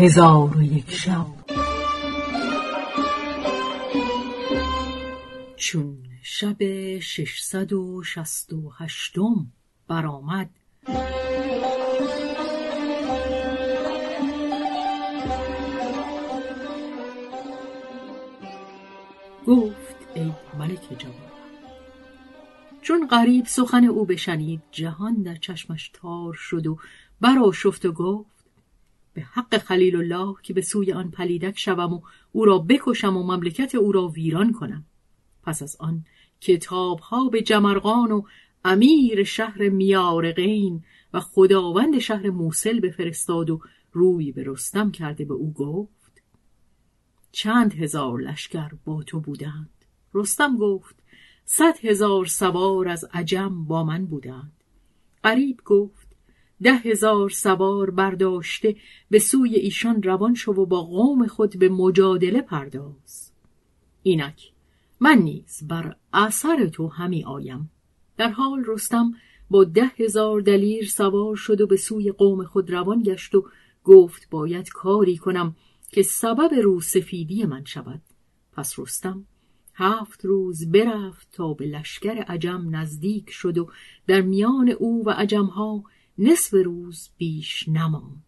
هزار و یک شب. چون شب ششصد و شست و هشتم برآمد گفت ای ملک جوان چون غریب سخن او بشنید جهان در چشمش تار شد و برآشفت و گفت به حق خلیل الله که به سوی آن پلیدک شوم و او را بکشم و مملکت او را ویران کنم. پس از آن کتاب ها به جمرغان و امیر شهر میارقین و خداوند شهر موسل بفرستاد و روی به رستم کرده به او گفت چند هزار لشکر با تو بودند. رستم گفت صد هزار سوار از عجم با من بودند. قریب گفت ده هزار سوار برداشته به سوی ایشان روان شو و با قوم خود به مجادله پرداز. اینک من نیز بر اثر تو همی آیم. در حال رستم با ده هزار دلیر سوار شد و به سوی قوم خود روان گشت و گفت باید کاری کنم که سبب رو سفیدی من شود. پس رستم هفت روز برفت تا به لشکر عجم نزدیک شد و در میان او و عجمها نصف روز بیش نماند.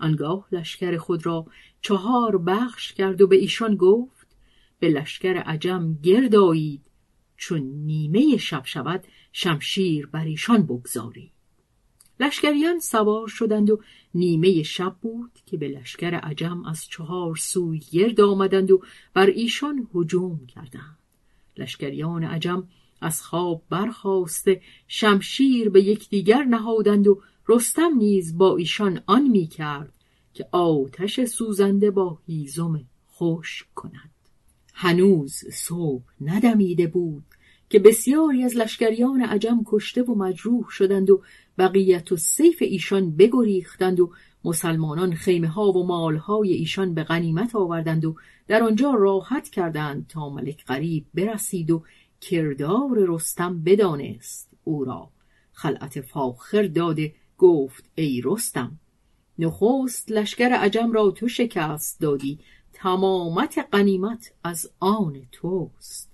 آنگاه لشکر خود را چهار بخش کرد و به ایشان گفت به لشکر عجم گرد آیید چون نیمه شب شود شمشیر بر ایشان بگذاری لشکریان سوار شدند و نیمه شب بود که به لشکر عجم از چهار سوی گرد آمدند و بر ایشان هجوم کردند. لشکریان عجم از خواب برخواسته شمشیر به یکدیگر نهادند و رستم نیز با ایشان آن می کرد که آتش سوزنده با هیزم خوش کند. هنوز صبح ندمیده بود که بسیاری از لشکریان عجم کشته و مجروح شدند و بقیت و سیف ایشان بگریختند و مسلمانان خیمه ها و مال های ایشان به غنیمت آوردند و در آنجا راحت کردند تا ملک غریب برسید و کردار رستم بدانست او را. خلعت فاخر داده گفت ای رستم نخست لشکر عجم را تو شکست دادی تمامت قنیمت از آن توست.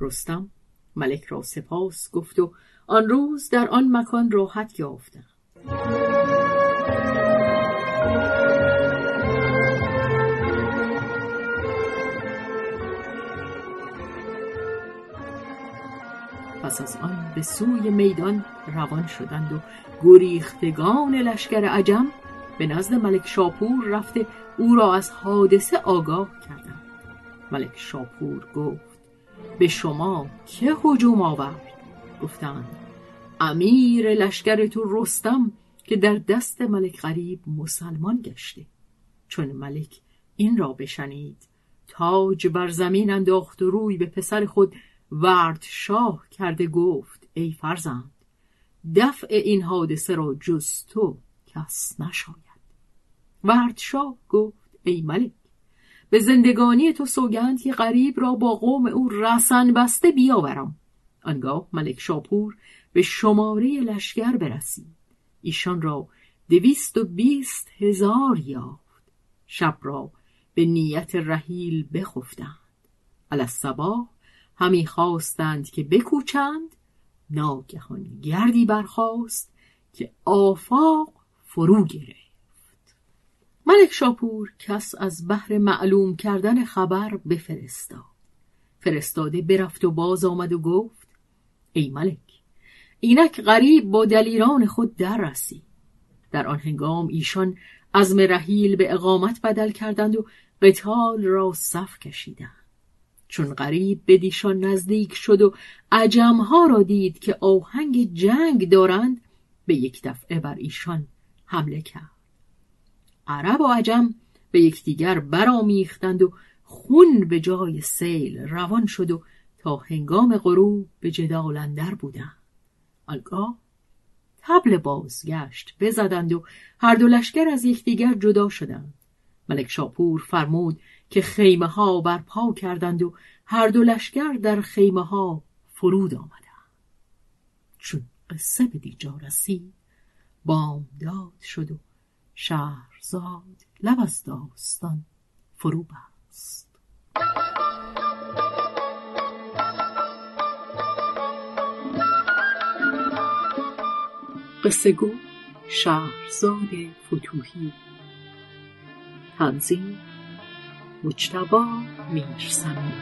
رستم ملک را سپاس گفت و آن روز در آن مکان راحت یافتم. از آن به سوی میدان روان شدند و گریختگان لشکر عجم به نزد ملک شاپور رفته او را از حادثه آگاه کردند. ملک شاپور گفت به شما که هجوم آورد؟ گفتند امیر لشکر تو رستم که در دست ملک غریب مسلمان گشته. چون ملک این را بشنید تاج بر زمین انداخت و روی به پسر خود ورد شاه کرده گفت ای فرزند دفع این حادثه را جز تو کس نشاید. ورد شاه گفت ای ملک به زندگانی تو سوگند که غریب را با قوم او رسن بسته بیاورم. آنگاه ملک شاپور به شماره لشکر برسید. ایشان را دویست و بیست هزار یافت. شب را به نیت رحیل بخفتند. الصباح همی خواستند که بکوچند. ناگهان گردی برخاست که آفاق فرو گرفت. ملک شاپور کس از بحر معلوم کردن خبر بفرستاد. فرستاده برفت و باز آمد و گفت ای ملک اینک غریب با دلیران خود در رسید در آن هنگام ایشان عزم رحیل به اقامت بدل کردند و قتال را صف کشیدند. چون غریب به دیشان نزدیک شد و عجمها را دید که آهنگ جنگ دارند به یک دفعه بر ایشان حمله کرد. عرب و عجم به یکدیگر برآمیختند و خون به جای سیل روان شد و تا هنگام غروب به جدال اندر بودند. آنگاه تبل بازگشت بزدند و هر دو لشکر از یکدیگر جدا شدند. ملک شاپور فرمود که خیمه ها برپا کردند و هر دو لشکر در خیمه ها فرود آمدند. چون قصه به دیجا رسید بامداد شد و شهرزاد لب از داستان فرو بست. قصه گو شهرزاد فتوهی تنظیم مجتبا میرسمی